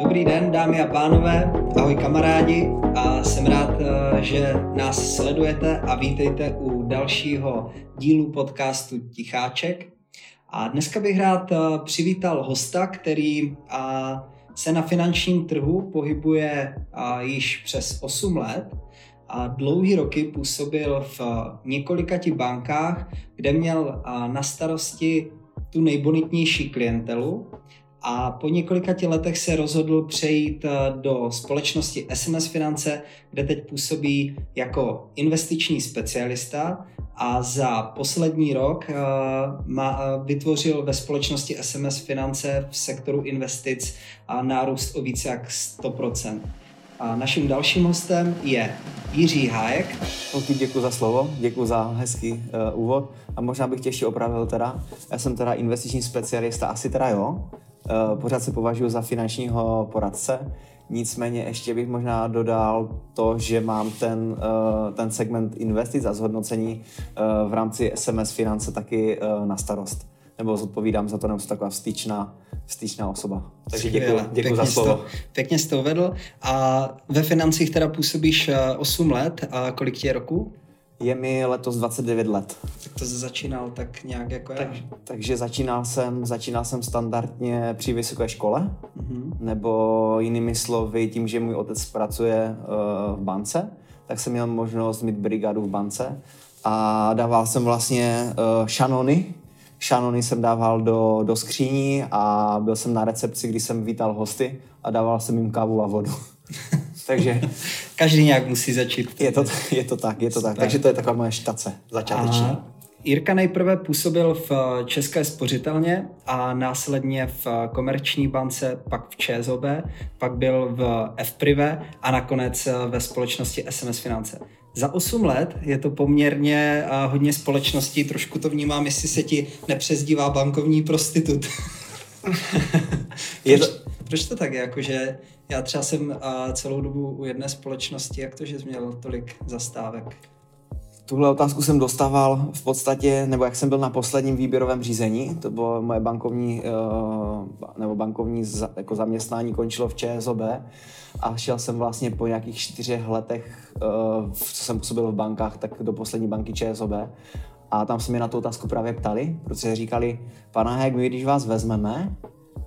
Dobrý den, dámy a pánové, ahoj kamarádi a jsem rád, eh, že nás sledujete a vítejte u dalšího dílu podcastu Ticháček. A dneska bych rád eh, přivítal hosta, který se na finančním trhu pohybuje již přes 8 let a dlouhý roky působil v několika bankách, kde měl na starosti tu nejbonitnější klientelu a po několika letech se rozhodl přejít eh, do společnosti SMS Finance, kde teď působí jako investiční specialista a za poslední rok uh, má, uh, vytvořil ve společnosti SMS Finance v sektoru investic a nárůst o více jak 100%. A naším dalším hostem je Jiří Hájek. Holky, děkuji za slovo, děkuji za hezký uh, úvod a možná bych tě ještě opravil teda. Já jsem teda investiční specialista, asi teda jo, pořád se považuji za finančního poradce, nicméně ještě bych možná dodal to, že mám ten, uh, ten segment investic a zhodnocení uh, v rámci SMS finance taky na starost nebo zodpovídám za to, nebo jsem taková vstýčná, vstýčná osoba. Takže děkuji, děkuji za slovo. To, pěkně jsi to uvedl. A ve financích teda působíš 8 eh, let a kolik ti je roku? Je mi letos 29 let. Tak to začínal tak nějak jako tak, já. Takže začínal jsem, začínal jsem standardně při vysoké škole, mm-hmm. nebo jinými slovy, tím, že můj otec pracuje uh, v bance, tak jsem měl možnost mít brigádu v bance a dával jsem vlastně uh, šanony, šanony jsem dával do, do skříní a byl jsem na recepci, když jsem vítal hosty a dával jsem jim kávu a vodu. Takže... Každý nějak musí začít. Je to, je to tak, je to tak. Takže to je taková moje štace začáteční. A Jirka nejprve působil v České spořitelně a následně v Komerční bance, pak v ČSOB, pak byl v FPrive a nakonec ve společnosti SMS Finance. Za 8 let je to poměrně hodně společností, trošku to vnímám, jestli se ti nepřezdívá bankovní prostitut. je to... proč, to tak je? Jakože já třeba jsem uh, celou dobu u jedné společnosti, jak to, že jsi měl tolik zastávek? Tuhle otázku jsem dostával v podstatě, nebo jak jsem byl na posledním výběrovém řízení, to bylo moje bankovní, nebo bankovní jako zaměstnání končilo v ČSOB a šel jsem vlastně po nějakých čtyřech letech, co jsem působil v bankách, tak do poslední banky ČSOB a tam se mi na tu otázku právě ptali, protože říkali, pana Hek, my když vás vezmeme,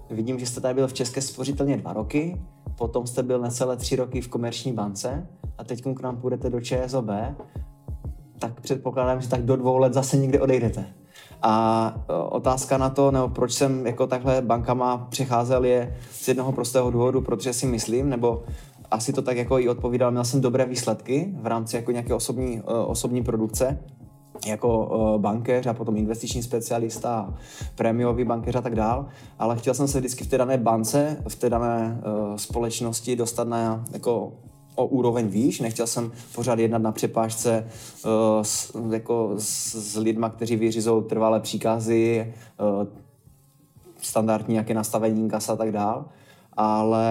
vidím, že jste tady byl v České spořitelně dva roky, potom jste byl necelé tři roky v komerční bance a teď k nám půjdete do ČSOB tak předpokládám, že tak do dvou let zase někde odejdete. A e, otázka na to, nebo proč jsem jako takhle bankama přecházel, je z jednoho prostého důvodu, protože si myslím, nebo asi to tak jako i odpovídal, měl jsem dobré výsledky v rámci jako nějaké osobní, e, osobní produkce, jako e, bankéř a potom investiční specialista, prémiový bankéř a tak dál, ale chtěl jsem se vždycky v té dané bance, v té dané uh, společnosti dostat na jako o úroveň výš, nechtěl jsem pořád jednat na přepážce uh, s, jako s, s lidma, kteří vyřizují trvalé příkazy, uh, standardní nějaké nastavení kasa a tak dál, ale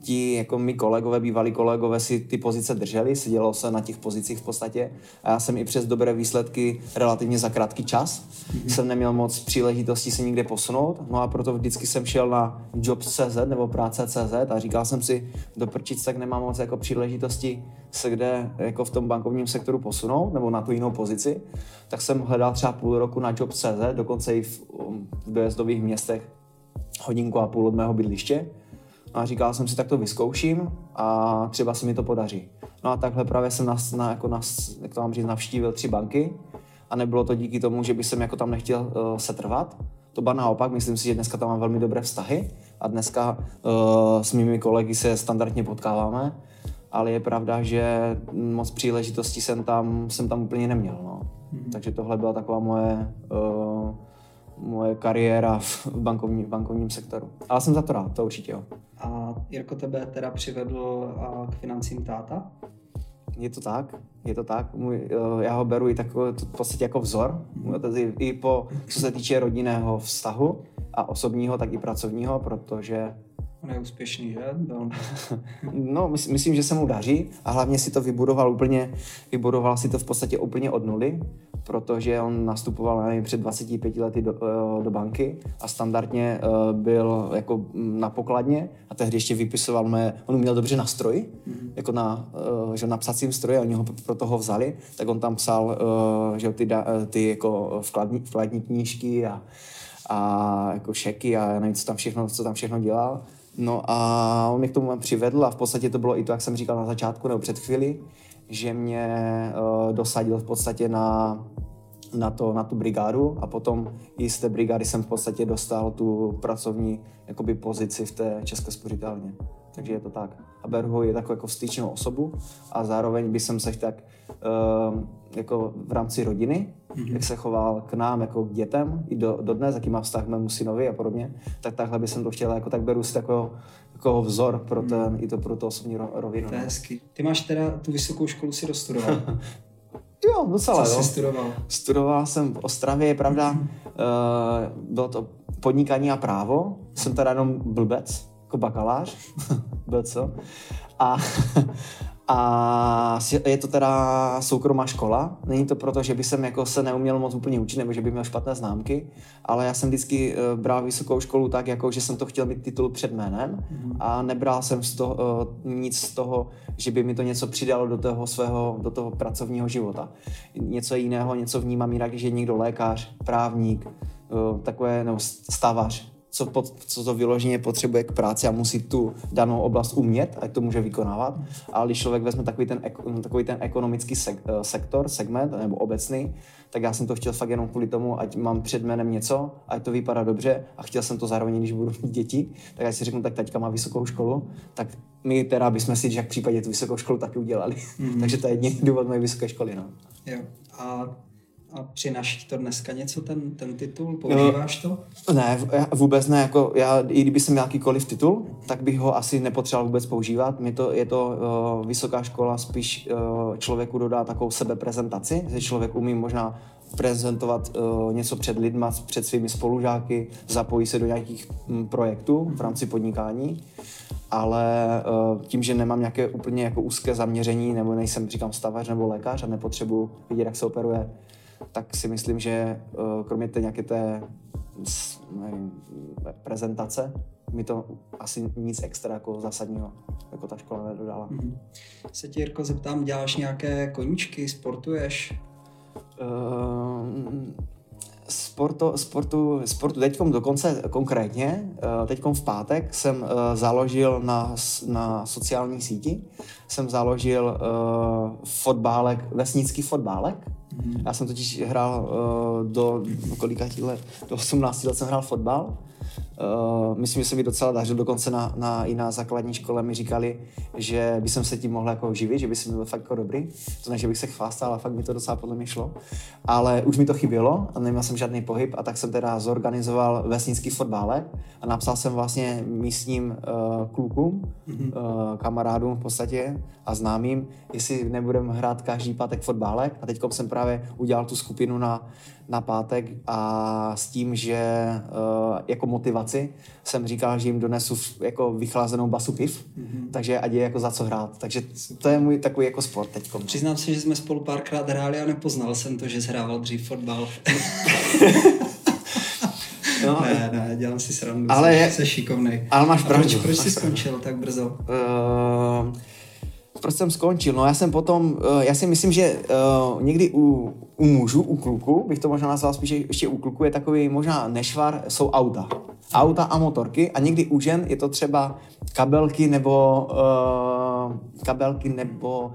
ti jako my kolegové, bývalí kolegové si ty pozice drželi, sedělo se na těch pozicích v podstatě. A já jsem i přes dobré výsledky relativně za krátký čas. Mm-hmm. jsem neměl moc příležitostí se nikde posunout, no a proto vždycky jsem šel na jobs.cz nebo práce.cz a říkal jsem si, do prčic tak nemám moc jako příležitosti se kde jako v tom bankovním sektoru posunout nebo na tu jinou pozici, tak jsem hledal třeba půl roku na jobs.cz, dokonce i v, v dojezdových městech hodinku a půl od mého bydliště a říkal jsem si, tak to vyzkouším a třeba se mi to podaří. No a takhle právě jsem nas, na, jako nas, jak to mám říct, navštívil tři banky a nebylo to díky tomu, že bych jsem jako tam nechtěl uh, setrvat. To ba naopak, myslím si, že dneska tam mám velmi dobré vztahy a dneska uh, s mými kolegy se standardně potkáváme, ale je pravda, že moc příležitostí jsem tam, jsem tam úplně neměl. No. Mm-hmm. Takže tohle byla taková moje uh, moje kariéra v bankovní, v bankovním sektoru. Ale jsem za to rád, to určitě jo. A Jirko tebe teda přivedl k financím táta? Je to tak, je to tak. Můj, já ho beru i takový, v podstatě jako vzor, tedy i po, co se týče rodinného vztahu a osobního, tak i pracovního, protože On je úspěšný, že? Byl. no, mys- myslím, že se mu daří a hlavně si to vybudoval úplně, vybudoval si to v podstatě úplně od nuly, protože on nastupoval nevím, před 25 lety do, eh, do banky a standardně eh, byl jako na pokladně a tehdy ještě vypisoval mé, on měl dobře na stroji, mm-hmm. jako na, eh, že na psacím stroji, oni ho pro toho vzali, tak on tam psal že ty, ty jako vkladní, vkladní knížky a, a jako šeky a nevím, co tam všechno, co tam všechno dělal. No a on mě k tomu přivedl a v podstatě to bylo i to, jak jsem říkal na začátku nebo před chvíli, že mě uh, dosadil v podstatě na, na, to, na tu brigádu a potom i z té brigády jsem v podstatě dostal tu pracovní jakoby, pozici v té České spořitelně. Takže je to tak. A beru ho je takovou jako vstyčnou osobu a zároveň by jsem se tak uh, jako v rámci rodiny, mm-hmm. jak se choval k nám jako k dětem i do, do dnes, jaký má vztah k mému synovi a podobně, tak takhle by jsem to chtěl, jako tak beru si takového jako vzor pro ten, mm. i to pro to osobní rovinu. To je hezky. Ty máš teda tu vysokou školu si dostudoval. jo, docela, Co jo. jsi studoval? Studoval jsem v Ostravě, je pravda, uh, bylo to podnikání a právo, jsem teda jenom blbec, jako bakalář, byl co. A, a je to teda soukromá škola. Není to proto, že by jsem jako se neuměl moc úplně učit, nebo že by měl špatné známky, ale já jsem vždycky uh, bral vysokou školu tak, jako že jsem to chtěl mít titul před jménem mm-hmm. a nebral jsem z toho, uh, nic z toho, že by mi to něco přidalo do toho svého, do toho pracovního života. Něco jiného, něco vnímám jinak, když je někdo lékař, právník, uh, takové, nebo stavař, co, pod, co to vyloženě potřebuje k práci a musí tu danou oblast umět, ať to může vykonávat. Ale když člověk vezme takový ten, takový ten ekonomický sek, eh, sektor, segment nebo obecný, tak já jsem to chtěl fakt jenom kvůli tomu, ať mám před jménem něco, ať to vypadá dobře a chtěl jsem to zároveň, když budu mít děti, tak já si řeknu, tak teďka má vysokou školu, tak my teda bychom si, že v případě tu vysokou školu taky udělali. Mm-hmm. Takže to je jediný důvod mé vysoké školy. No. Jo. A a přináší to dneska něco, ten, ten titul? Používáš to? Ne, vůbec ne. Jako já, I kdyby jsem měl jakýkoliv titul, tak bych ho asi nepotřeboval vůbec používat. Mě to, je to uh, vysoká škola, spíš uh, člověku dodá takovou sebeprezentaci, že člověk umí možná prezentovat uh, něco před lidma, před svými spolužáky, zapojí se do nějakých m, projektů v rámci podnikání, ale uh, tím, že nemám nějaké úplně jako úzké zaměření, nebo nejsem, říkám, stavař nebo lékař a nepotřebuji vidět, jak se operuje tak si myslím, že eh, kromě té nějaké té nevím, prezentace, mi to asi nic extra jako zásadního jako ta škola nedodala. Mm-hmm. Se ti, Jirko, zeptám, děláš nějaké koníčky, sportuješ? Uh, sportu, sportu, sportu teďkom dokonce konkrétně, eh, teďkom v pátek jsem založil na, na sociální síti, jsem založil uh, fotbálek, vesnický fotbálek, já jsem totiž hrál uh, do, do kolika let, do 18 let jsem hrál fotbal Uh, myslím, že se mi docela dařilo, dokonce na, na, i na základní škole mi říkali, že by jsem se tím mohl jako živit, že by jsem byl fakt jako dobrý. To ne, že bych se chvástal, ale fakt mi to docela podle mě šlo. Ale už mi to chybělo a neměl jsem žádný pohyb a tak jsem teda zorganizoval vesnický fotbálek a napsal jsem vlastně místním uh, klukům, mm-hmm. uh, kamarádům v podstatě a známým, jestli nebudeme hrát každý pátek fotbálek a teď jsem právě udělal tu skupinu na na pátek a s tím, že uh, jako motivaci jsem říkal, že jim donesu jako vychlazenou basu piv, mm-hmm. takže ať je jako za co hrát. Takže to je můj takový jako sport teď. Přiznám se, že jsme spolu párkrát hráli a nepoznal jsem to, že hrával dřív fotbal. No, ne, ne, dělám si srandu, ale jsi, je, jsi šikovnej. Ale máš pravdu. Proč, proč jsi skončil tak brzo? Uh, proč jsem skončil? No já jsem potom, eh, já si myslím, že uh, někdy u, u mužů, u kluku, bych to možná nazval spíš ještě u kluku, je takový možná nešvar, jsou auta. Auta a motorky a někdy u žen je to třeba kabelky nebo uh, kabelky nebo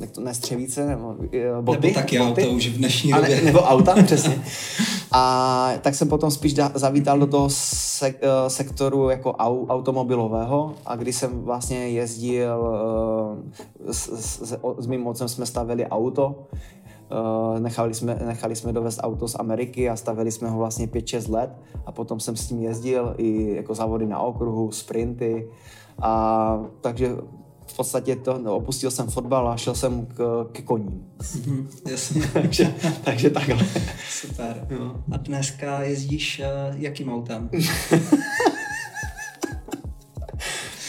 jak to nestřevíce, nebo uh, boty. Nebo taky boty, auto už v dnešní době. Ne, nebo auta, přesně. A tak jsem potom spíš da, zavítal do toho sek, uh, sektoru jako au, automobilového a když jsem vlastně jezdil uh, s, s, s, s mým mocem jsme stavili auto, nechali, jsme, nechali jsme dovést auto z Ameriky a stavili jsme ho vlastně 5-6 let a potom jsem s tím jezdil i jako závody na okruhu, sprinty a takže v podstatě to, no, opustil jsem fotbal a šel jsem k, k koním. Mm-hmm, jasně. takže, takže takhle. Super. No. A dneska jezdíš uh, jakým autem?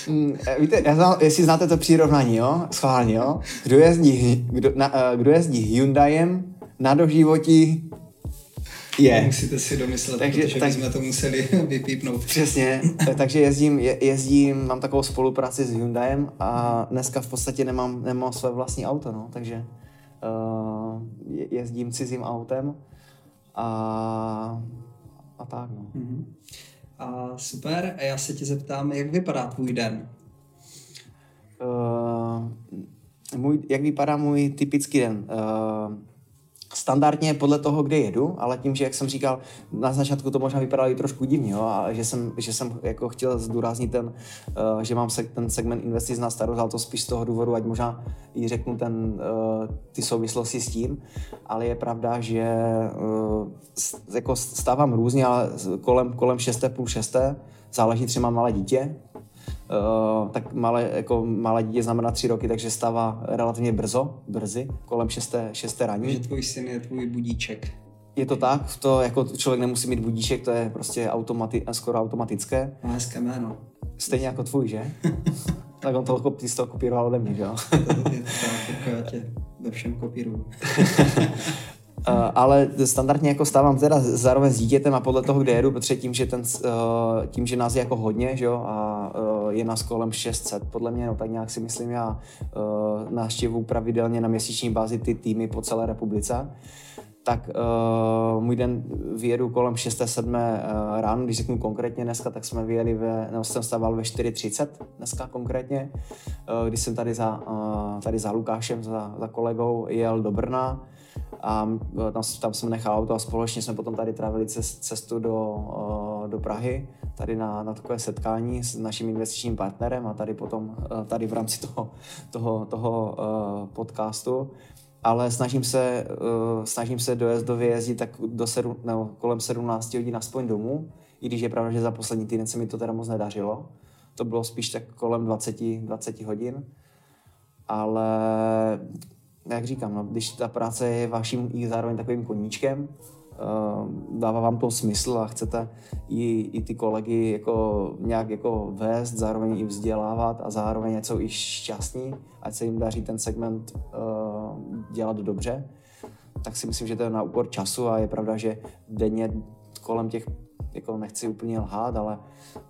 Mm, víte, já znám, jestli znáte to přirovnání, jo? Schválně, jo? Kdo jezdí, kdo, na, eh, kdo jezdí Hyundaiem na doživotí je. Musíte si domyslet, takže, protože tak, jsme to museli vypípnout. Přesně, takže jezdím, je, jezdím, mám takovou spolupráci s Hyundaiem a dneska v podstatě nemám, nemám své vlastní auto, no, takže uh, jezdím cizím autem a, a tak, no. Mm-hmm. A super, a já se tě zeptám, jak vypadá tvůj den? Uh, můj, jak vypadá můj typický den? Uh, standardně podle toho, kde jedu, ale tím, že jak jsem říkal, na začátku to možná vypadalo i trošku divně, jo, a že jsem, že jsem jako chtěl zdůraznit ten, uh, že mám se, ten segment investic na starost, ale to spíš z toho důvodu, ať možná i řeknu ten, uh, ty souvislosti s tím, ale je pravda, že uh, jako stávám různě, ale kolem, kolem 6. půl 6. záleží třeba malé dítě, Uh, tak malé, jako malé dítě znamená tři roky, takže stává relativně brzo, brzy, kolem 6. 6. rání. Takže tvůj syn je tvůj budíček. Je to tak, to jako člověk nemusí mít budíček, to je prostě automati- skoro automatické. Má hezké jméno. Stejně jako tvůj, že? tak on to, ty z toho kopíroval ode mě, že jo? to je tě ve všem kopíruju. Uh, ale standardně jako stávám teda zároveň s dítětem a podle toho, kde jedu, protože tím, že, ten, uh, tím, že nás je jako hodně, že jo, a uh, je nás kolem 600, podle mě, no tak nějak si myslím, já uh, návštěvu pravidelně na měsíční bázi ty týmy po celé republice, tak uh, můj den vyjedu kolem 6-7 uh, ráno, když řeknu konkrétně dneska, tak jsme vyjeli ve, nebo jsem stával ve 4.30 dneska konkrétně, uh, když jsem tady za, uh, tady za Lukášem, za, za kolegou jel do Brna, a e, tam, tam jsem nechal auto a společně jsme potom tady trávili cestu do, e, do Prahy, tady na, na takové setkání s naším investičním partnerem a tady potom, e, tady v rámci toho, toho, toho podcastu ale snažím se, uh, snažím se dojezdově jezdit tak do sedm, nebo kolem 17 hodin aspoň domů, i když je pravda, že za poslední týden se mi to teda moc nedařilo. To bylo spíš tak kolem 20, 20 hodin. Ale jak říkám, no, když ta práce je vaším i zároveň takovým koníčkem, uh, dává vám to smysl a chcete i, i ty kolegy jako nějak jako vést, zároveň i vzdělávat a zároveň něco i šťastní, ať se jim daří ten segment uh, dělat dobře, tak si myslím, že to je na úkor času a je pravda, že denně kolem těch jako nechci úplně lhát, ale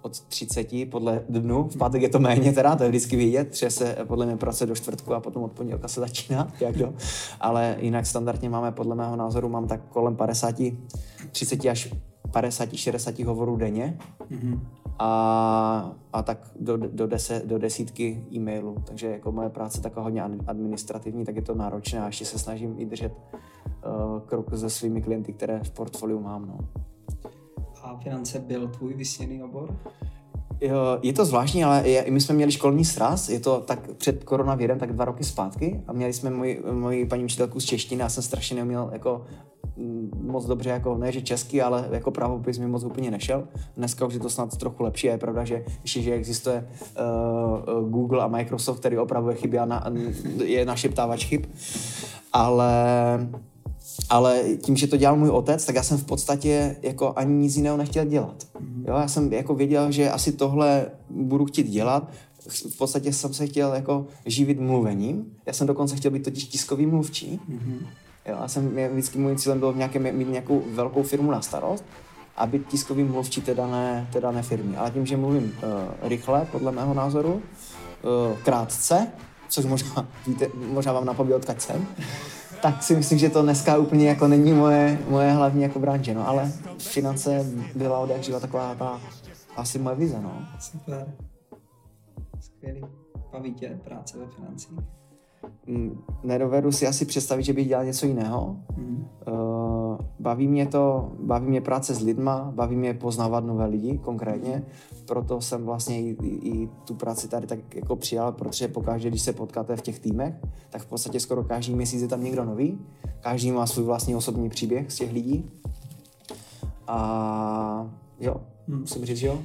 od 30 podle dnu, v pátek je to méně teda, to je vždycky vidět, že se podle mě pracuje do čtvrtku a potom od pondělka se začíná, jak do. Ale jinak standardně máme, podle mého názoru, mám tak kolem 50, 30 až 50, 60 hovorů denně. Mm-hmm. A, a tak do, do, deset, do desítky e-mailů. Takže jako moje práce taková hodně administrativní, tak je to náročné a ještě se snažím i držet uh, krok se svými klienty, které v portfoliu mám. No a finance byl tvůj vysněný obor? Je to zvláštní, ale je, my jsme měli školní sraz, je to tak před koronavirem, tak dva roky zpátky a měli jsme moji, moji paní učitelku z češtiny, já jsem strašně neuměl jako mm, moc dobře, jako ne, že český, ale jako pravopis mi moc úplně nešel. Dneska už je to snad trochu lepší a je pravda, že ještě, že existuje uh, Google a Microsoft, který opravuje chyby a na, je našeptávač chyb, ale ale tím, že to dělal můj otec, tak já jsem v podstatě jako ani nic jiného nechtěl dělat. Mhm. Jo, já jsem jako věděl, že asi tohle budu chtít dělat. V podstatě jsem se chtěl jako živit mluvením. Já jsem dokonce chtěl být totiž tiskový mluvčí. Mm-hmm. Jo, já jsem, vždycky můj cílem bylo v nějaké, mít nějakou velkou firmu na starost a být tiskový mluvčí té dané, té dané firmy. Ale tím, že mluvím uh, rychle, podle mého názoru, uh, krátce, což možná, víte, možná vám napoví, odkud jsem, tak si myslím, že to dneska úplně jako není moje, moje hlavní jako branže, no, ale finance byla od jak živa taková ta asi moje vize, no. Super. Skvělý. Baví tě práce ve financích? Mm, nedovedu si asi představit, že bych dělal něco jiného. Mm. Baví mě to, baví mě práce s lidma, baví mě poznávat nové lidi konkrétně, proto jsem vlastně i, i, i tu práci tady tak jako přijal, protože pokaždé, když se potkáte v těch týmech, tak v podstatě skoro každý měsíc je tam někdo nový, každý má svůj vlastní osobní příběh z těch lidí. A jo, hmm. musím říct, že jo.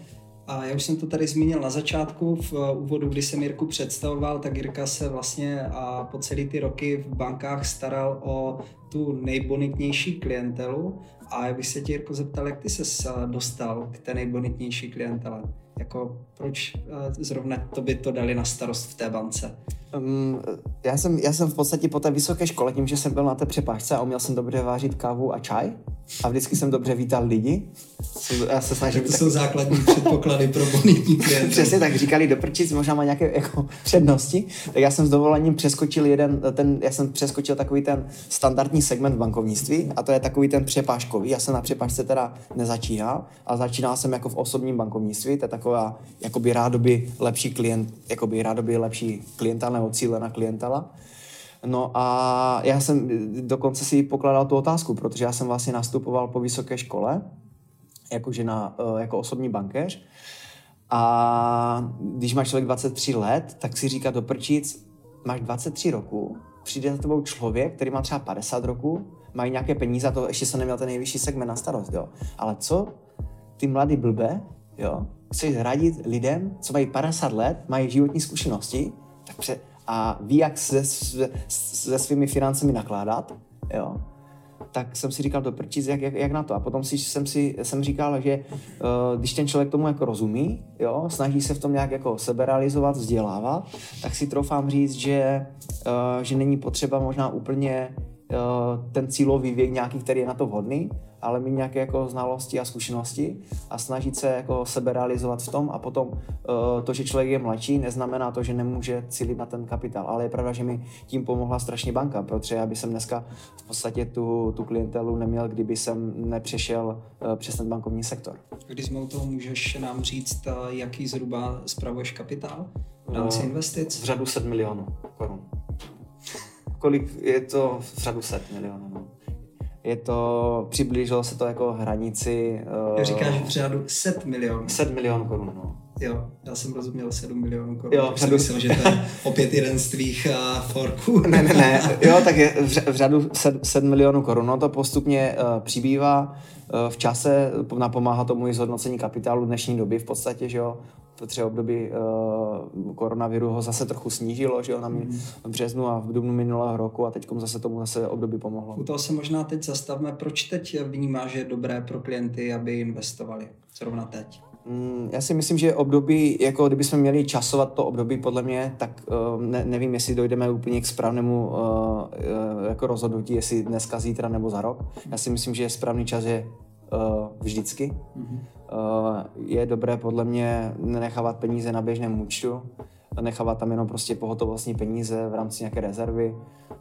A já už jsem to tady zmínil na začátku, v eh, úvodu, kdy jsem Jirku představoval, tak Jirka se vlastně a po celý ty roky v bankách staral o tu nejbonitnější klientelu. A já bych se tě, Jirko, zeptal, jak ty se dostal k té nejbonitnější klientele? Jako proč zrovna to by to dali na starost v té bance? Um, já, jsem, já jsem v podstatě po té vysoké škole, tím, že jsem byl na té přepážce a uměl jsem dobře vážit kávu a čaj a vždycky jsem dobře vítal lidi. Já se snažím, to jsou základní předpoklady pro bonitní klienty. Přesně tak, říkali do prčic, možná má nějaké jako přednosti, tak já jsem s dovolením přeskočil jeden, ten, já jsem přeskočil takový ten standardní segment bankovnictví a to je takový ten přepážkový. Já jsem na přepážce teda nezačínal, a začínal jsem jako v osobním bankovnictví, to je taková jakoby rádoby lepší klient, jakoby rádoby lepší klienta nebo cílená klientela. No a já jsem dokonce si pokládal tu otázku, protože já jsem vlastně nastupoval po vysoké škole, jakože na, eh, jako osobní bankéř. A když máš člověk 23 let, tak si říká do prčic, máš 23 roku, přijde za tebou člověk, který má třeba 50 roku, mají nějaké peníze a to ještě se neměl ten nejvyšší segment na starost, jo. Ale co ty mladý blbe, jo, chceš radit lidem, co mají 50 let, mají životní zkušenosti, tak pře- a ví, jak se, se, se svými financemi nakládat, jo, tak jsem si říkal do prčic, jak, jak, jak, na to. A potom si, jsem si jsem říkal, že uh, když ten člověk tomu jako rozumí, jo, snaží se v tom nějak jako seberealizovat, vzdělávat, tak si troufám říct, že, uh, že není potřeba možná úplně uh, ten cílový věk nějaký, který je na to vhodný, ale mít nějaké jako znalosti a zkušenosti a snažit se jako sebe realizovat v tom a potom uh, to, že člověk je mladší, neznamená to, že nemůže cílit na ten kapitál, ale je pravda, že mi tím pomohla strašně banka, protože já bych jsem dneska v podstatě tu, tu klientelu neměl, kdyby jsem nepřešel uh, přes ten bankovní sektor. Když jsme u toho, můžeš nám říct, uh, jaký zhruba spravuješ kapitál v rámci uh, investic? V řadu 7 milionů korun. Kolik je to v řadu 7 milionů? No je to, přiblížilo se to jako hranici... Uh, Říkáš v řádu 7 milionů. 7 milionů korun, no. Jo, já jsem rozuměl 7 milionů korun. Jo, řadu... myslel, že to je opět jeden z tvých uh, forků. ne, ne, ne, jo, tak je v, v řadu 7, 7 milionů korun, no to postupně uh, přibývá uh, v čase, napomáhá tomu i zhodnocení kapitálu dnešní doby v podstatě, že jo, to třeba období uh, koronaviru ho zase trochu snížilo, že jo, na mě, v březnu a v dubnu minulého roku a teď zase tomu zase období pomohlo. U toho se možná teď zastavme. Proč teď vnímáš, že je dobré pro klienty, aby investovali? Zrovna teď. Mm, já si myslím, že období, jako kdybychom měli časovat to období, podle mě, tak uh, ne, nevím, jestli dojdeme úplně k správnému uh, uh, jako rozhodnutí, jestli dneska, zítra nebo za rok. Já si myslím, že správný čas je uh, vždycky. Mm-hmm. Uh, je dobré podle mě nenechávat peníze na běžném účtu, nechávat tam jenom prostě pohotovostní peníze v rámci nějaké rezervy,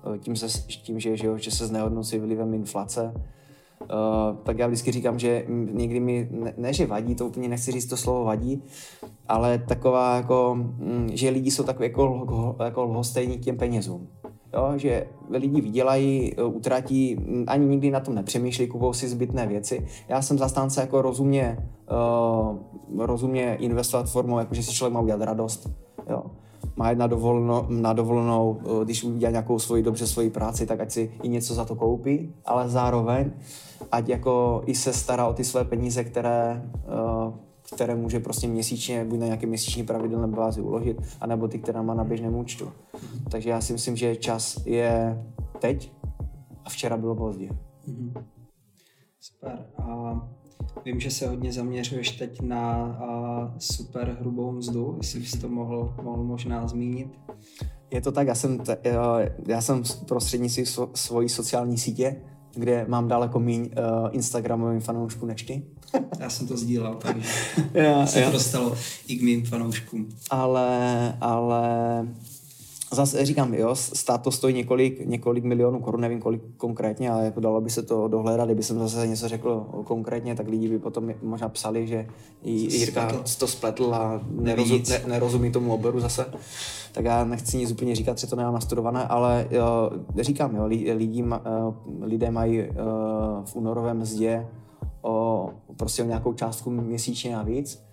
uh, tím, se, tím že, že, že se znehodnocí vlivem inflace. Uh, tak já vždycky říkám, že někdy mi, ne, ne že vadí, to úplně nechci říct to slovo vadí, ale taková jako, mm, že lidi jsou takový jako, jako lhostejní k těm penězům jo, že lidi vydělají, e, utratí, ani nikdy na tom nepřemýšlí, kupou si zbytné věci. Já jsem zastánce jako rozumně, uh, rozumně investovat formou, jako že si člověk má udělat radost. Jo. Má jít na, dovolno, na dovolenou, uh, když udělá nějakou svoji dobře svoji práci, tak ať si i něco za to koupí, ale zároveň ať jako i se stará o ty své peníze, které uh, které může prostě měsíčně, buď na nějaké měsíční pravidelné bázi uložit, anebo ty, které má na běžném účtu. Takže já si myslím, že čas je teď a včera bylo pozdě. Mm-hmm. Super. A vím, že se hodně zaměřuješ teď na a, super hrubou mzdu, jestli bys to mohl, mohl možná zmínit. Je to tak, já jsem, t- já jsem prostřednictvím svojí sociální sítě kde mám daleko méně uh, Instagramovým fanoušků než ty. Já jsem to sdílel, takže já, se já. to dostalo i k mým fanouškům. Ale, ale zase říkám, jo, stát to stojí několik, několik milionů korun, nevím kolik konkrétně, ale jako dalo by se to dohledat, kdyby jsem zase něco řekl konkrétně, tak lidi by potom možná psali, že Jirka to spletl a nerozum, ne, nerozumí tomu oboru zase. Tak já nechci nic úplně říkat, že to nemám nastudované, ale jo, říkám, jo, lidi, eh, lidé mají eh, v únorovém mzdě o, prostě o nějakou částku měsíčně navíc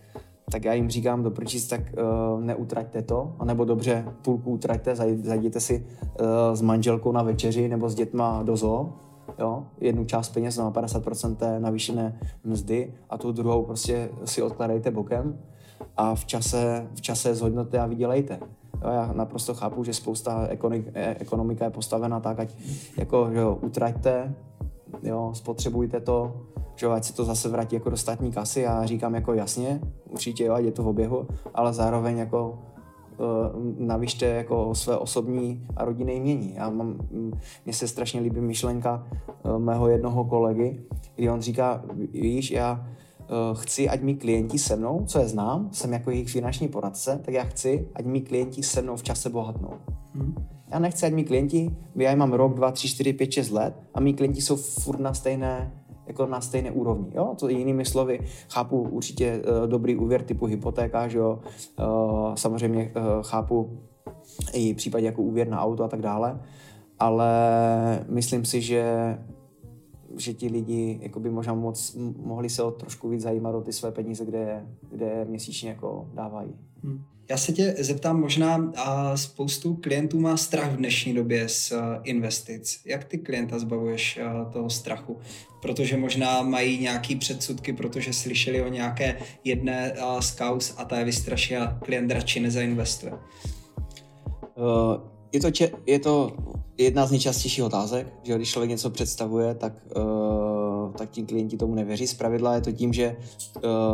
tak já jim říkám do prčic, tak uh, neutraťte to, anebo dobře, půlku utraťte, zajděte si uh, s manželkou na večeři nebo s dětma do zoo, jo, jednu část peněz na 50% té navýšené mzdy a tu druhou prostě si odkladejte bokem a v čase, v čase zhodnote a vydělejte. Jo, já naprosto chápu, že spousta ekonomika je postavena tak, ať jako, že jo, utraťte, jo, spotřebujte to, že ať se to zase vrátí jako do státní kasy a říkám jako jasně, určitě jo, ať je to v oběhu, ale zároveň jako uh, navyšte jako své osobní a rodinné jmění. Já mám, mně se strašně líbí myšlenka uh, mého jednoho kolegy, kdy on říká, víš, já uh, chci, ať mi klienti se mnou, co je znám, jsem jako jejich finanční poradce, tak já chci, ať mi klienti se mnou v čase bohatnou. Hmm. Já nechci, ať mi klienti, já mám rok, dva, tři, čtyři, pět, šest let a mý klienti jsou furt na stejné jako na stejné úrovni. Jo? To jinými slovy, chápu určitě uh, dobrý úvěr typu hypotéka, že jo? Uh, samozřejmě uh, chápu i případě jako úvěr na auto a tak dále, ale myslím si, že že ti lidi jako by možná moc, mohli se o trošku víc zajímat o ty své peníze, kde, kde měsíčně jako dávají. Hmm. Já se tě zeptám, možná a spoustu klientů má strach v dnešní době z investic. Jak ty klienta zbavuješ toho strachu? Protože možná mají nějaký předsudky, protože slyšeli o nějaké jedné z kaus a ta je vystraší a klient radši nezainvestuje. Je to, če- je to jedna z nejčastějších otázek, že když člověk něco představuje, tak, tak ti klienti tomu nevěří. Zpravidla je to tím, že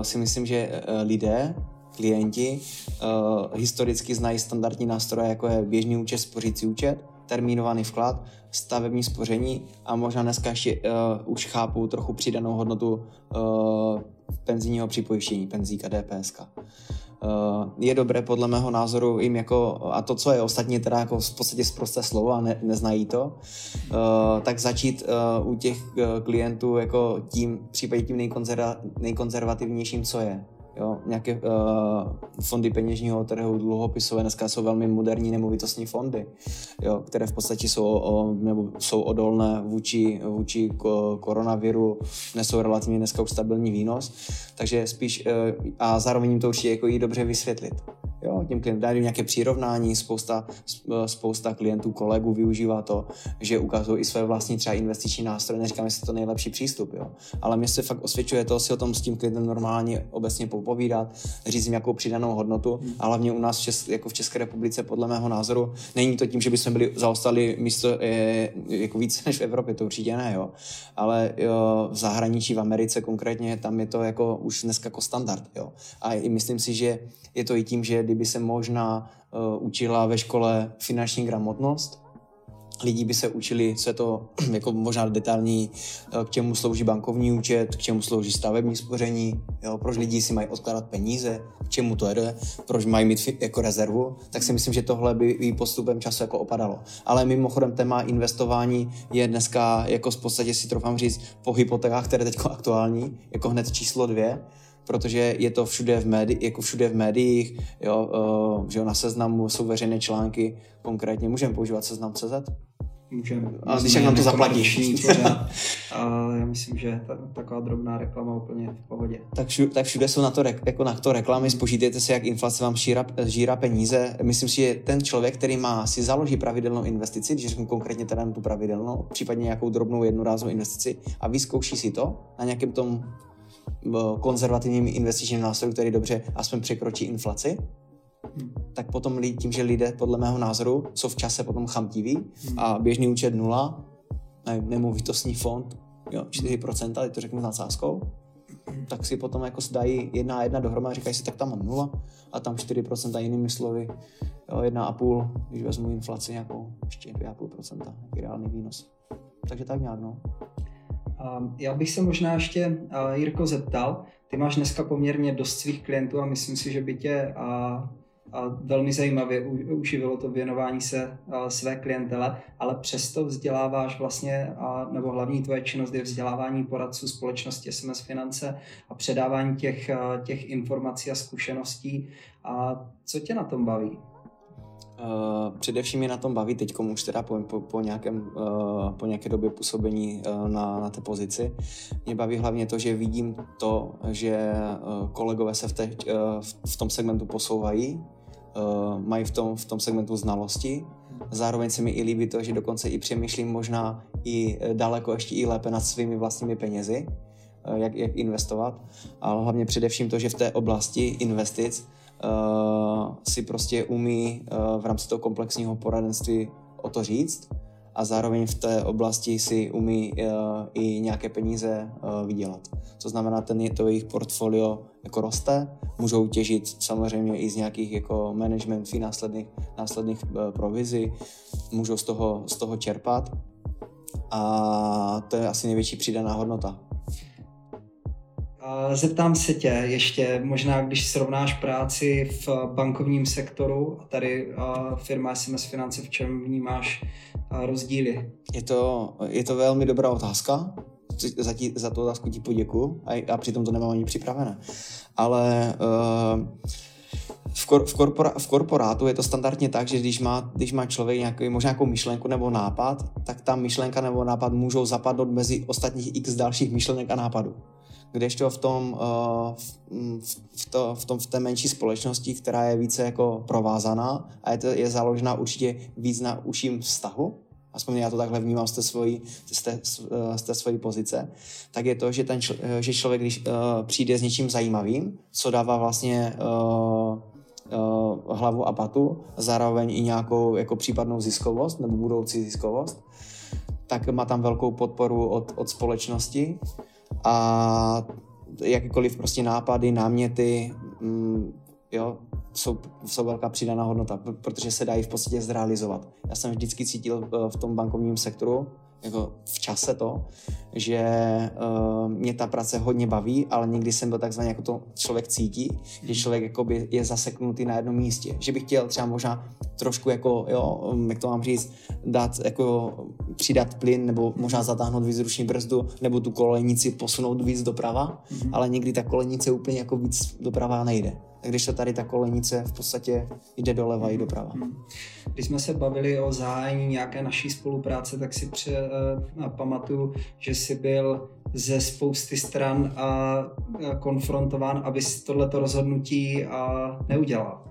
si myslím, že lidé, klienti, uh, historicky znají standardní nástroje, jako je běžný účet, spořící účet, termínovaný vklad, stavební spoření a možná dneska ještě uh, už chápu trochu přidanou hodnotu uh, penzijního připojištění, penzíka DPSka. Uh, je dobré podle mého názoru jim jako, a to, co je ostatně teda jako v podstatě zprosté slovo a ne, neznají to, tak začít u těch klientů jako tím, případně tím nejkonzerva, nejkonzervativnějším, co je. Jo, nějaké uh, fondy peněžního trhu, dluhopisové, dneska jsou velmi moderní nemovitostní fondy, jo, které v podstatě jsou, o, nebo jsou odolné vůči, vůči koronaviru, nesou relativně dneska už stabilní výnos, takže spíš uh, a zároveň jim to určitě jako jí dobře vysvětlit. Jo, těm dají nějaké přirovnání, spousta, spousta klientů, kolegů využívá to, že ukazují i své vlastní třeba investiční nástroje, neříkám, jestli to nejlepší přístup, jo. ale mě se fakt osvědčuje to si o tom s tím klientem normálně obecně popovídat, říct jim nějakou přidanou hodnotu, a hlavně u nás v Čes, jako v České republice podle mého názoru není to tím, že bychom byli zaostali místo je, jako víc než v Evropě, to určitě ne, jo. ale jo, v zahraničí, v Americe konkrétně, tam je to jako už dneska jako standard. Jo. A i myslím si, že je to i tím, že kdyby se možná uh, učila ve škole finanční gramotnost, lidi by se učili, co je to jako možná detailní, eh, k čemu slouží bankovní účet, k čemu slouží stavební spoření, jo, proč lidi si mají odkládat peníze, k čemu to jde, proč mají mít jako rezervu, tak si myslím, že tohle by i postupem času jako opadalo. Ale mimochodem téma investování je dneska jako v podstatě si trofám říct po hypotékách, které teď aktuální, jako hned číslo dvě, protože je to všude v, médi- jako všude v médiích, jo, uh, že jo, na seznamu jsou veřejné články, konkrétně můžeme používat seznam CZ? Můžeme. A když jak nám to zaplatíš. já myslím, že ta, taková drobná reklama úplně v pohodě. Tak všude, tak všude jsou na to, jako na to reklamy, spočítejte se, jak inflace vám šíra, žíra peníze. Myslím si, že ten člověk, který má, si založí pravidelnou investici, když řeknu konkrétně teda tu pravidelnou, případně nějakou drobnou jednorázovou investici a vyzkouší si to na nějakém tom konzervativním investičním nástroju, který dobře aspoň překročí inflaci, hmm. tak potom tím, že lidé podle mého názoru jsou v čase potom chamtiví hmm. a běžný účet nula, nemovitostní fond, jo, 4%, teď to řeknu s nadsázkou, tak si potom jako dají jedna a jedna dohromady, říkají si, tak tam mám nula a tam 4% a jinými slovy, jo, jedna a půl, když vezmu inflaci nějakou, ještě 2,5%, nějaký reálný výnos. Takže tak nějak, no. Já bych se možná ještě, Jirko, zeptal, ty máš dneska poměrně dost svých klientů a myslím si, že by tě a, velmi zajímavě uživilo to věnování se své klientele, ale přesto vzděláváš vlastně, a, nebo hlavní tvoje činnost je vzdělávání poradců společnosti SMS Finance a předávání těch, těch informací a zkušeností. A co tě na tom baví? Uh, především mě na tom baví teď už teda po, po, po, nějakém, uh, po nějaké době působení uh, na, na té pozici. Mě baví hlavně to, že vidím to, že uh, kolegové se v, te, uh, v tom segmentu posouvají, uh, mají v tom, v tom segmentu znalosti. Zároveň se mi i líbí to, že dokonce i přemýšlím možná i daleko ještě i lépe nad svými vlastními penězi, jak, jak investovat. Ale hlavně především to, že v té oblasti investic si prostě umí uh, v rámci toho komplexního poradenství o to říct a zároveň v té oblasti si umí uh, i nějaké peníze uh, vydělat. To znamená, ten, to jejich portfolio jako roste, můžou těžit samozřejmě i z nějakých jako management fee následných, následných uh, provizí, můžou z toho, z toho čerpat a to je asi největší přidaná hodnota. Zeptám se tě ještě, možná když srovnáš práci v bankovním sektoru a tady firma SMS Finance, v čem vnímáš rozdíly? Je to, je to velmi dobrá otázka. Za, tí, za tu otázku ti poděkuji a, a přitom to nemám ani připravené. Ale uh, v, kor, v, korpora, v korporátu je to standardně tak, že když má, když má člověk nějaký, možná nějakou myšlenku nebo nápad, tak ta myšlenka nebo nápad můžou zapadnout mezi ostatních x dalších myšlenek a nápadů kdežto v tom, uh, v, v, to, v, tom, v té menší společnosti, která je více jako provázaná a je, to, je založena určitě víc na užším vztahu, aspoň já to takhle vnímám z té svojí, z té, z té svojí pozice, tak je to, že, ten, že člověk, když přijde s něčím zajímavým, co dává vlastně hlavu a patu, zároveň i nějakou jako případnou ziskovost nebo budoucí ziskovost, tak má tam velkou podporu od, od společnosti a jakýkoliv prostě nápady, náměty, mm, jo, jsou, jsou velká přidaná hodnota, protože se dají v podstatě zrealizovat. Já jsem vždycky cítil eh, v tom bankovním sektoru, jako v čase to, že uh, mě ta práce hodně baví, ale někdy jsem byl takzvaně jako to člověk cítí, že člověk jakoby je zaseknutý na jednom místě. Že bych chtěl třeba možná trošku jako, jo, um, jak to mám říct, dát jako přidat plyn nebo možná zatáhnout víc ruční brzdu nebo tu kolejnici posunout víc doprava, mm-hmm. ale někdy ta kolejnice úplně jako víc doprava nejde když to tady ta kolejnice v podstatě jde doleva i doprava. Hmm. Když jsme se bavili o zahájení nějaké naší spolupráce, tak si pře, uh, pamatuju, že jsi byl ze spousty stran a konfrontován, abys tohleto rozhodnutí a neudělal.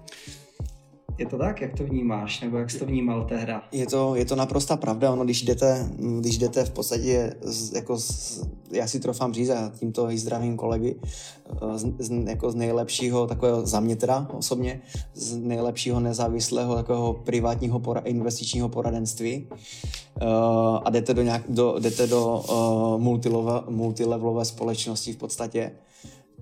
Je to tak, jak to vnímáš, nebo jak jsi to vnímal tehdy? Je to, je to naprosta pravda, ono, když jdete, když jdete v podstatě, z, jako z, já si trofám říct a tímto i zdravím kolegy, eh, z, z, jako z nejlepšího, takového za mě teda osobně, z nejlepšího nezávislého takového privátního pora, investičního poradenství. Uh, a jdete do, nějak, do, jdete do uh, multilevelové společnosti v podstatě,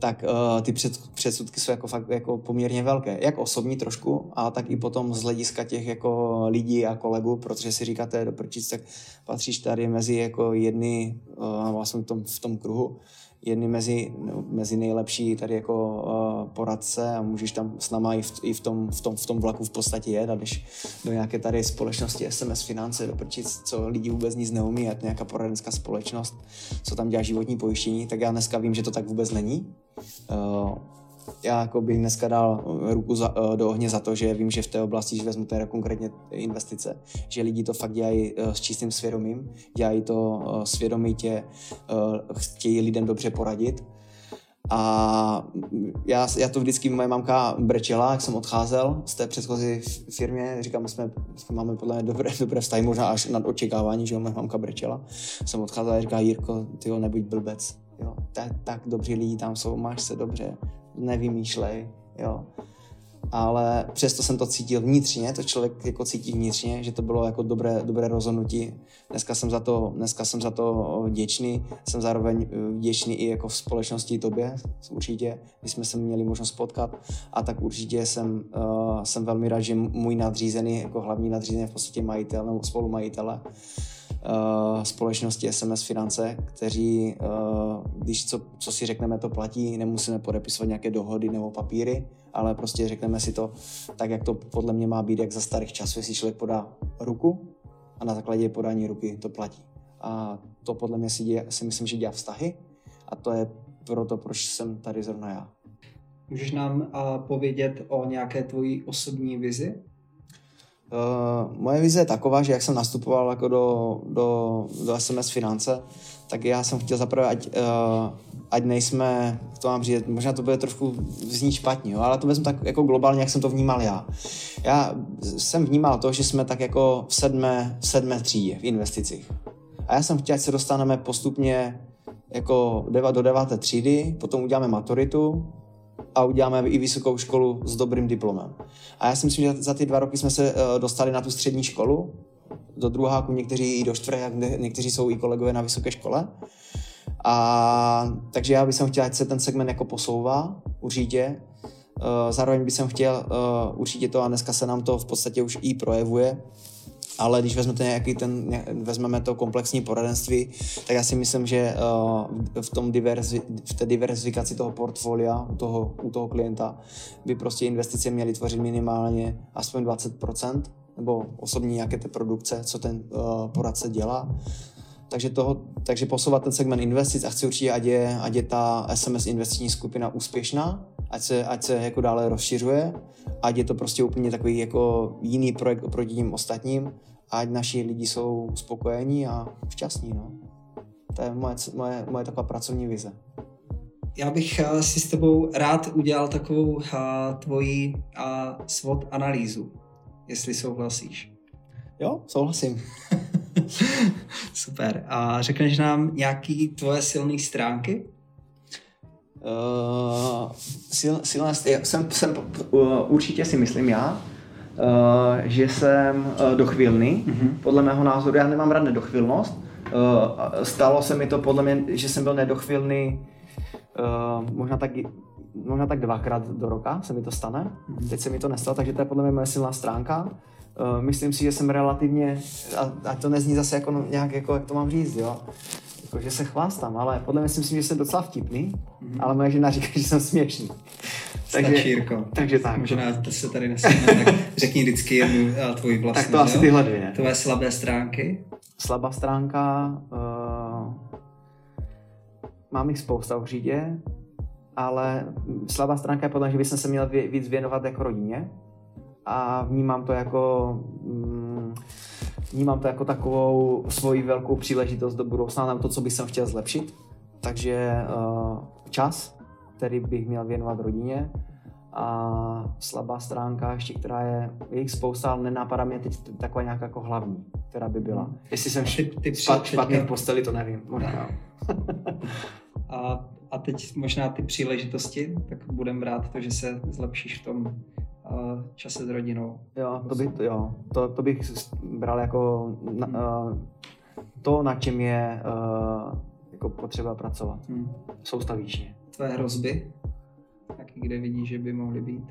tak uh, ty před, předsudky jsou jako fakt jako poměrně velké. Jak osobní trošku, a tak i potom z hlediska těch jako lidí a kolegů, protože si říkáte do prčic, tak patříš tady mezi jako jedny, uh, vlastně v tom, v tom kruhu, jedny mezi, no, mezi nejlepší tady jako uh, poradce a můžeš tam s náma i v, i v, tom, v, tom, v tom vlaku v podstatě jet a když do nějaké tady společnosti SMS finance do prčic, co lidi vůbec nic neumí, je to nějaká poradenská společnost, co tam dělá životní pojištění, tak já dneska vím, že to tak vůbec není. Uh, já jako bych dneska dal ruku za, uh, do ohně za to, že vím, že v té oblasti, že vezmu teda konkrétně investice, že lidi to fakt dělají uh, s čistým svědomím, dělají to svědomitě, chtějí lidem dobře poradit. A já, já to vždycky moje mamka brečela, jak jsem odcházel z té předchozí firmě, říkám, jsme, máme podle mě dobré, dobré vztahy, možná až nad očekávání, že moje mamka brečela. Jsem odcházel a říká, Jirko, ty jo, nebuď blbec, jo, tak, tak dobří lidi tam jsou, máš se dobře, nevymýšlej, jo. Ale přesto jsem to cítil vnitřně, to člověk jako cítí vnitřně, že to bylo jako dobré, dobré rozhodnutí. Dneska jsem za to, dneska jsem za to vděčný, jsem zároveň vděčný i jako v společnosti tobě, určitě, když jsme se měli možnost potkat a tak určitě jsem, uh, jsem velmi rád, že můj nadřízený, jako hlavní nadřízený v podstatě majitel nebo spolumajitele, uh, společnosti SMS Finance, kteří, uh, když co, co si řekneme, to platí, nemusíme podepisovat nějaké dohody nebo papíry, ale prostě řekneme si to tak, jak to podle mě má být, jak za starých časů, jestli člověk podá ruku a na základě podání ruky to platí. A to podle mě si, děje, si myslím, že dělá vztahy a to je proto, proč jsem tady zrovna já. Můžeš nám uh, povědět o nějaké tvojí osobní vizi? Uh, moje vize je taková, že jak jsem nastupoval jako do, do, do SMS finance, tak já jsem chtěl zaprvé, ať, uh, ať nejsme, to mám říct, možná to bude trošku znít špatně, jo, ale to vezmu tak jako globálně, jak jsem to vnímal já. Já jsem vnímal to, že jsme tak jako v sedmé, v sedmé třídě v investicích. A já jsem chtěl, ať se dostaneme postupně jako do deváté třídy, potom uděláme maturitu, a uděláme i vysokou školu s dobrým diplomem. A já si myslím, že za ty dva roky jsme se uh, dostali na tu střední školu, do druháku, někteří i do čtvrtáku, někteří jsou i kolegové na vysoké škole. A takže já bych chtěl, ať se ten segment jako posouvá, určitě. Eh, zároveň bych chtěl uh, určitě to, a dneska se nám to v podstatě už i projevuje, ale když vezmete nějaký ten, vezmeme to komplexní poradenství, tak já si myslím, že uh, v, tom diverzi, v té diverzifikaci toho portfolia u toho, u toho klienta by prostě investice měly tvořit minimálně aspoň 20%, nebo osobní nějaké té produkce, co ten uh, poradce dělá. Takže, toho, takže posouvat ten segment investic a chci určitě, ať je, ať je ta SMS investiční skupina úspěšná, ať se, ať se jako dále rozšiřuje, ať je to prostě úplně takový jako jiný projekt oproti tím ostatním, ať naši lidi jsou spokojení a šťastní. No. To je moje, moje, moje taková pracovní vize. Já bych eh, si s tebou rád udělal takovou uh, tvoji uh, SWOT analýzu, jestli souhlasíš. Jo, souhlasím. Super. A řekneš nám nějaký tvoje silné stránky? Uh, sil, silné, jsem, jsem, uh, určitě si myslím já, uh, že jsem uh, dochvilný. Uh-huh. Podle mého názoru já nemám rád nedochvilnost. Uh, stalo se mi to podle mě, že jsem byl nedochvilný uh, možná tak možná tak dvakrát do roka se mi to stane. Uh-huh. Teď se mi to nestalo, takže to je podle mě moje silná stránka. Uh, myslím si, že jsem relativně, a, a to nezní zase jako nějak, jako, jak to mám říct, jo, jako, že se chvástám, ale podle mě si myslím, že jsem docela vtipný, mm-hmm. ale moje žena říká, že jsem směšný. Takže, Stačí, Jirko. Takže tak. Možná to se tady nesmíme, tak řekni vždycky jednu a tvoji vlastní. Tak to asi tyhle dvě. Tvoje slabé stránky? Slabá stránka, uh, mám jich spousta určitě, ale slabá stránka je podle mě, že bych se měl víc věnovat jako rodině a vnímám to jako mm, vnímám to jako takovou svoji velkou příležitost do budoucna na to, co bych chtěl zlepšit. Takže uh, čas, který bych měl věnovat rodině a slabá stránka ještě, která je, je jich spousta, ale nenápadá mě teď taková nějaká jako hlavní, která by byla. Hmm. Jestli jsem ty, ty špat, špatný v posteli, to nevím. Možná. a, a teď možná ty příležitosti, tak budeme brát to, že se zlepšíš v tom čase s rodinou. Jo, to, by, to, jo, to, to bych bral jako na, uh, to, na čem je jako potřeba pracovat. Hmm. Soustavičně. Tvé hrozby? Taky kde vidíš, že by mohly být?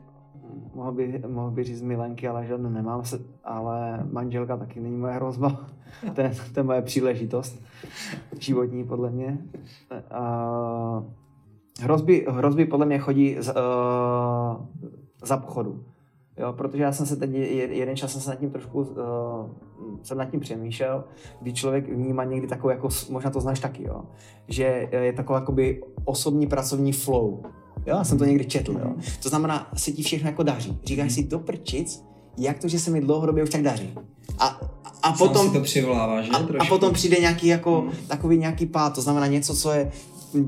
Mohl by, mohl by říct milenky, ale žádnou nemám, se, ale manželka taky není moje hrozba. to, je, to je moje příležitost životní, podle mě. Uh, hrozby, hrozby podle mě chodí z, uh, za pochodu. Jo, protože já jsem se teď, jeden čas jsem se nad tím trošku, uh, jsem nad tím přemýšlel, kdy člověk vnímá někdy takovou, jako, možná to znáš taky, jo, že je takový jakoby osobní pracovní flow. Jo, já jsem to někdy četl, jo. To znamená, se ti všechno jako daří. Říkáš si do prčic, jak to, že se mi dlouhodobě už tak daří. A, a potom, si to přivolává, že? A, a potom přijde nějaký jako, hmm. takový nějaký pád, to znamená něco, co je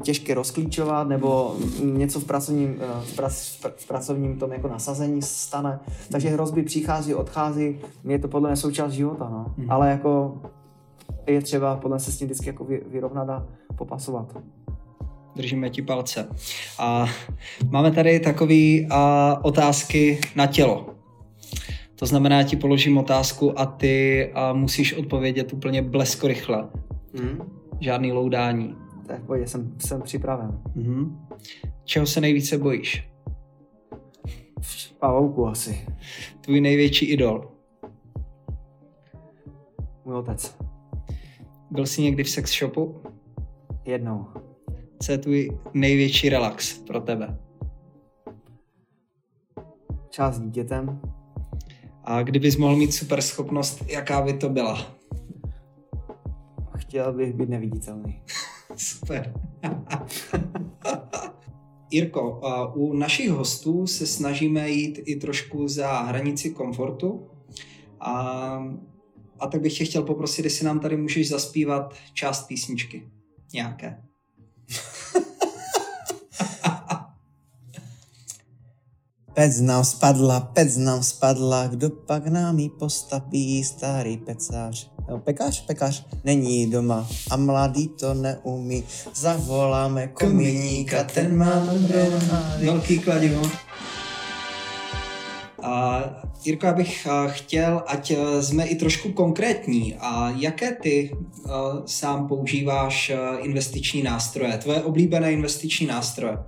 těžké rozklíčovat, nebo něco v pracovním, eh, v, prac, v pracovním tom jako nasazení stane. Takže hrozby přichází, odchází, je to podle mě součást života, no. Mm. Ale jako je třeba podle se s tím vždycky jako vyrovnat a popasovat. Držíme ti palce. A máme tady takové otázky na tělo. To znamená, já ti položím otázku a ty a musíš odpovědět úplně blesko rychle. Mm. Žádný loudání. Tak pojď, jsem, jsem připraven. Mm-hmm. Čeho se nejvíce bojíš? Pavouku asi. Tvůj největší idol? Můj otec. Byl jsi někdy v sex shopu? Jednou. Co je tvůj největší relax pro tebe? Čas s dítětem. A kdybys mohl mít super schopnost, jaká by to byla? Chtěl bych být neviditelný. Super. Jirko, u našich hostů se snažíme jít i trošku za hranici komfortu. A, a tak bych tě chtěl poprosit, jestli nám tady můžeš zaspívat část písničky. Nějaké. Pec nám spadla, pec nám spadla, kdo pak nám ji postaví, starý pecář. No, pekař, pekař není doma a mladý to neumí. Zavoláme komíníka, ten má Velký kladivo. Uh, Jirko, já bych uh, chtěl, ať uh, jsme i trošku konkrétní. A jaké ty uh, sám používáš investiční nástroje? Tvoje oblíbené investiční nástroje?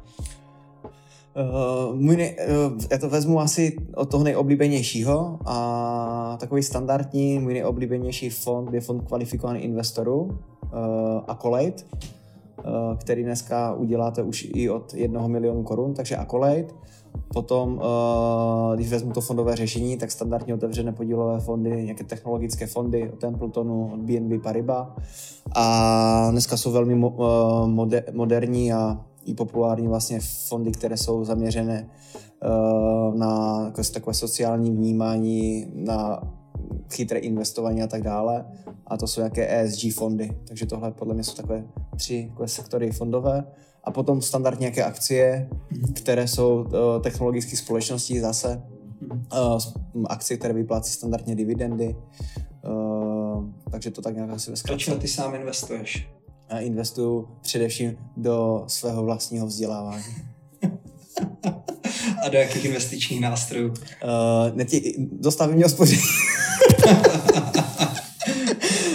Uh, můj nej, uh, já to vezmu asi od toho nejoblíbenějšího a takový standardní, můj nejoblíbenější fond je fond kvalifikovaných investorů, uh, Accolade, uh, který dneska uděláte už i od jednoho milionu korun, takže Accolade. Potom, uh, když vezmu to fondové řešení, tak standardně otevřené podílové fondy, nějaké technologické fondy od Templetonu, od BNB Paribas. A dneska jsou velmi mo, uh, moder, moderní a i populární vlastně fondy, které jsou zaměřené uh, na jako takové sociální vnímání, na chytré investování a tak dále. A to jsou nějaké ESG fondy. Takže tohle podle mě jsou takové tři takové sektory fondové. A potom standardně nějaké akcie, které jsou uh, technologické společnosti zase. Uh, akcie, které vyplácí standardně dividendy. Uh, takže to tak nějak asi ve zkratce. ty sám investuješ? A investuju především do svého vlastního vzdělávání. A do jakých investičních nástrojů? Uh, netě, do stavebního spoření.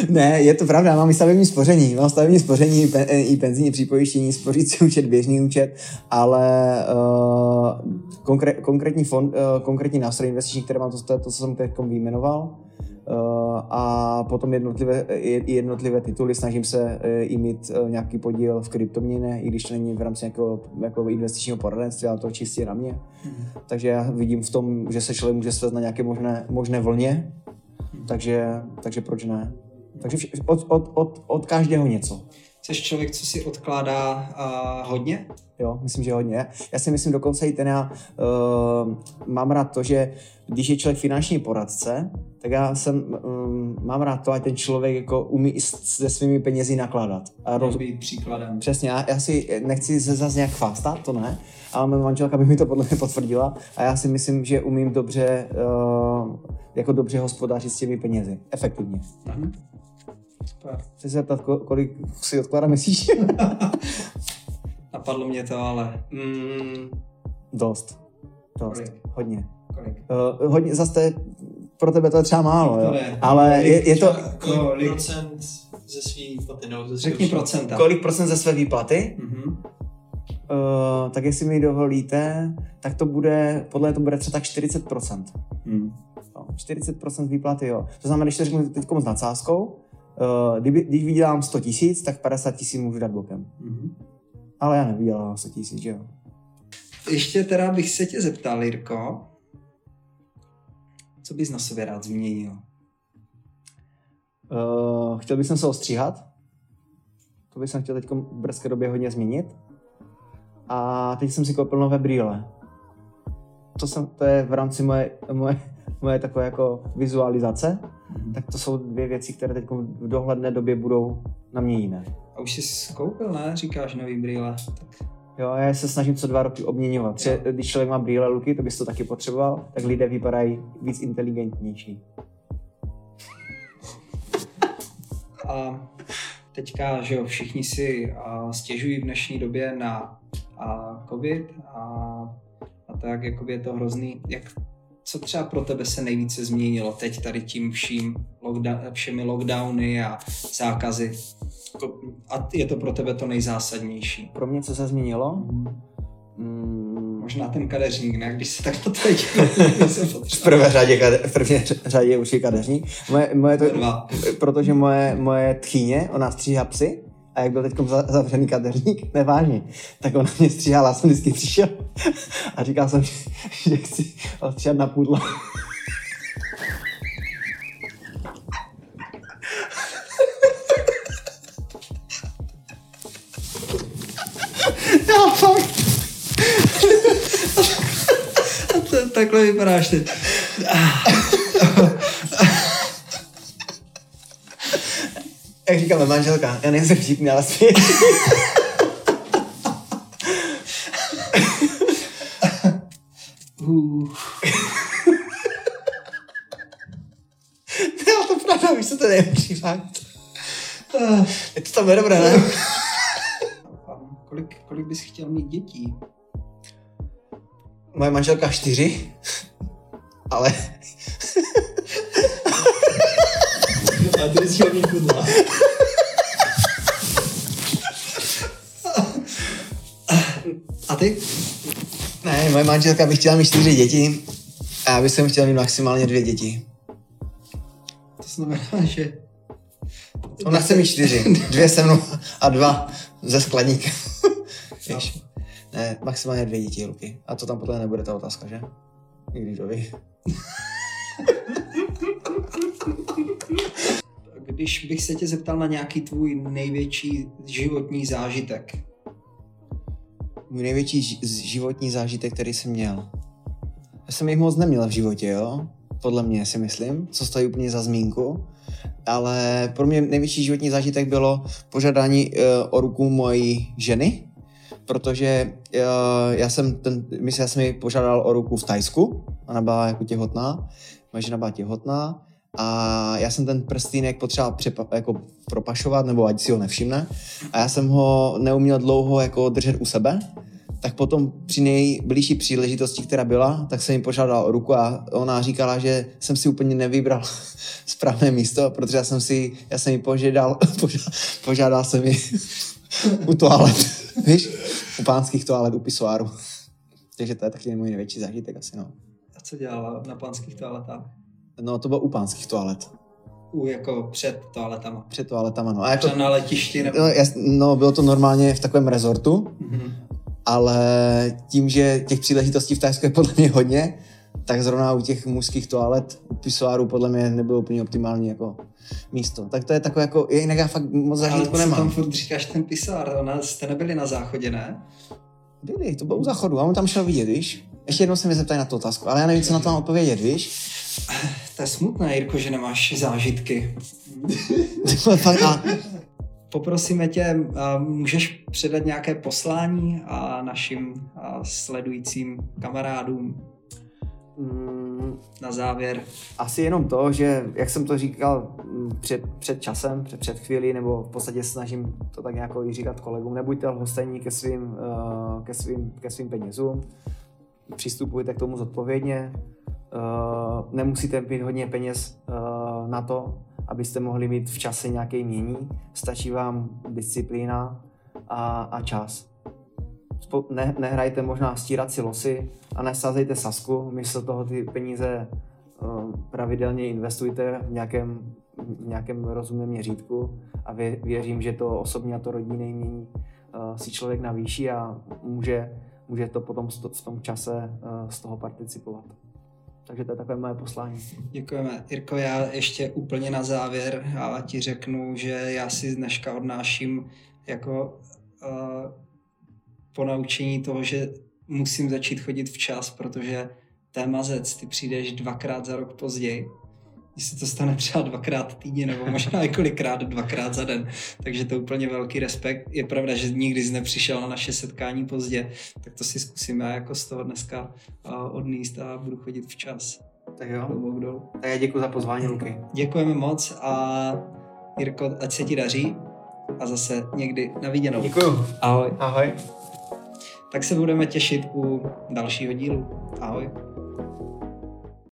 ne, je to pravda, mám i stavební spoření. Mám stavební spoření, pe, i penzijní připojištění, spořící účet, běžný účet, ale uh, konkré, konkrétní, fond, uh, konkrétní nástroj investiční, které mám, to, to, to co jsem teď vyjmenoval. Uh, a potom jednotlivé, jednotlivé tituly, snažím se i mít nějaký podíl v kryptoměně, i když to není v rámci nějakého jako investičního poradenství, ale to čistě na mě. Mm. Takže já vidím v tom, že se člověk může svést na nějaké možné, možné vlně, mm. takže, takže proč ne? Takže od, od, od, od každého něco. Jsi člověk, co si odkládá uh, hodně? Jo, myslím, že hodně. Já si myslím dokonce i ten, já uh, mám rád to, že když je člověk finanční poradce, tak já jsem, um, mám rád to, ať ten člověk jako umí se svými penězi nakládat. A roz... být příkladem. Přesně, já, já si nechci se zase nějak chvástat, to ne, ale moje manželka by mi to podle mě potvrdila a já si myslím, že umím dobře, uh, jako dobře hospodařit s těmi penězi, efektivně. Mhm. Chci se zeptat, kolik si odkládá měsíčně? Napadlo mě to, ale... Mm... Dost. Dost. Kolik? Hodně. Kolik? Uh, hodně, zase pro tebe to je třeba málo, jo? Ale je, je to... Kolik procent ze svý výplaty? No, ze Řekni procenta. Kolik procent ze své výplaty? Mm-hmm. Uh, tak jestli mi dovolíte, tak to bude, podle to bude třeba tak 40%. Hmm. No, 40% výplaty, jo. To znamená, když to řeknu teď s nadsázkou, kdyby, když vydělám 100 tisíc, tak 50 tisíc můžu dát bokem. Mm-hmm. Ale já nevydělám 100 tisíc, že jo. Ještě teda bych se tě zeptal, Jirko, co bys na sobě rád změnil? Uh, chtěl bych se ostříhat. To bych chtěl teď v brzké době hodně změnit. A teď jsem si koupil nové brýle. To, jsem, to je v rámci moje, moje, moje takové jako vizualizace tak to jsou dvě věci, které teď v dohledné době budou na mě jiné. A už jsi koupil, ne? Říkáš nový brýle. Tak... Jo, já se snažím co dva roky obměňovat. Pře- když člověk má brýle luky, to bys to taky potřeboval, tak lidé vypadají víc inteligentnější. A teďka, že jo, všichni si a, stěžují v dnešní době na a, covid a, a tak, jakoby je to hrozný. Jak co třeba pro tebe se nejvíce změnilo teď tady tím vším, všemi lockdowny a zákazy? A je to pro tebe to nejzásadnější? Pro mě co se změnilo? Mm. Možná ten kadeřník, ne? Když se tak to teď v prvé řadě, kade, v první řadě už je kadeřník. Moje, moje to, protože moje, moje tchýně, ona stříhá psy, a jak byl teď zavřený kadeřník, nevážně, tak ona mě stříhala, já jsem vždycky přišel a říkal jsem, že chci odstříhat na půdlo. Já fakt. Takhle vypadáš ty. Jak říkáme manželka, já nejsem vtipný, ale svět. Já to pravda, víš, co to nejlepší fakt. Je to tam dobré, ne? kolik, kolik bys chtěl mít dětí? Moje manželka čtyři. ale A ty jsi hodně chudla. A ty? ne, moje manželka by chtěla mít čtyři děti a já bych chtěl mít maximálně dvě děti. To znamená, že... Ona chce mít čtyři, dvě se mnou a dva ze skladníka. Víš. Ne, maximálně dvě děti, Luky. A to tam mě nebude ta otázka, že? I když to ví. Když bych se tě zeptal na nějaký tvůj největší životní zážitek, Můj největší životní zážitek, který jsem měl. Já jsem jich moc neměl v životě, jo? Podle mě si myslím, co stojí úplně za zmínku. Ale pro mě největší životní zážitek bylo požádání uh, o ruku mojí ženy, protože uh, já jsem ten, myslím, já jsem ji požádal o ruku v Tajsku, ona byla jako těhotná, moje žena byla těhotná a já jsem ten prstýnek potřeboval přepa, jako propašovat, nebo ať si ho nevšimne. A já jsem ho neuměl dlouho jako držet u sebe, tak potom při nejbližší příležitosti, která byla, tak jsem mi požádal o ruku a ona říkala, že jsem si úplně nevybral správné místo, protože já jsem si, já jsem ji požádal, požádal, požádal jsem ji u toalet, víš, u pánských toalet, u pisoáru. Takže to je taky můj největší zážitek asi, no. a co dělala na pánských toaletách? No, to bylo u pánských toalet. U jako před toaletama. Před toaletama, no. A jako, Třeba na letišti nebo... no, jas, no, bylo to normálně v takovém rezortu, Mhm. ale tím, že těch příležitostí v Tajsku je podle mě hodně, tak zrovna u těch mužských toalet, u pisoáru podle mě nebylo úplně optimální jako místo. Tak to je takové jako, jinak já fakt moc Ale zažitku tam nemám. furt říkáš ten pisár, ona, jste nebyli na záchodě, ne? Byli, to bylo u záchodu, a on tam šel vidět, víš? Ještě jednou se mi zeptají na tu otázku, ale já nevím, co na to mám odpovědět, víš? To je smutné, Jirko, že nemáš zážitky. A Poprosíme tě, můžeš předat nějaké poslání a našim sledujícím kamarádům mm, na závěr. asi jenom to, že jak jsem to říkal mm, před, před časem, před, před chvílí, nebo v podstatě snažím to tak nějak říkat kolegům, nebuďte lhostejní ke svým, uh, ke svým, ke svým penězům, přistupujte k tomu zodpovědně, uh, nemusíte mít hodně peněz uh, na to, abyste mohli mít v čase nějaké mění, stačí vám disciplína a, a čas. Spo- ne, nehrajte možná stírat si losy a nesázejte sasku, místo toho ty peníze uh, pravidelně investujte v nějakém, v nějakém rozumném měřítku. A vě, věřím, že to osobní a to rodinné mění uh, si člověk navýší a může, může to potom v tom čase uh, z toho participovat. Takže to je takové moje poslání. Děkujeme. Jirko, já ještě úplně na závěr a ti řeknu, že já si dneška odnáším jako uh, ponaučení toho, že musím začít chodit včas, protože témazec, ty přijdeš dvakrát za rok později. Mně se to stane třeba dvakrát týdně, nebo možná několikrát dvakrát za den. Takže to je úplně velký respekt. Je pravda, že nikdy jsi nepřišel na naše setkání pozdě, tak to si zkusíme jako z toho dneska odníst a budu chodit včas. Tak jo. Dolů. Tak já děkuji za pozvání, Luky. Děkujeme moc a Jirko, ať se ti daří a zase někdy na viděnou. Děkuji. Ahoj. Ahoj. Tak se budeme těšit u dalšího dílu. Ahoj.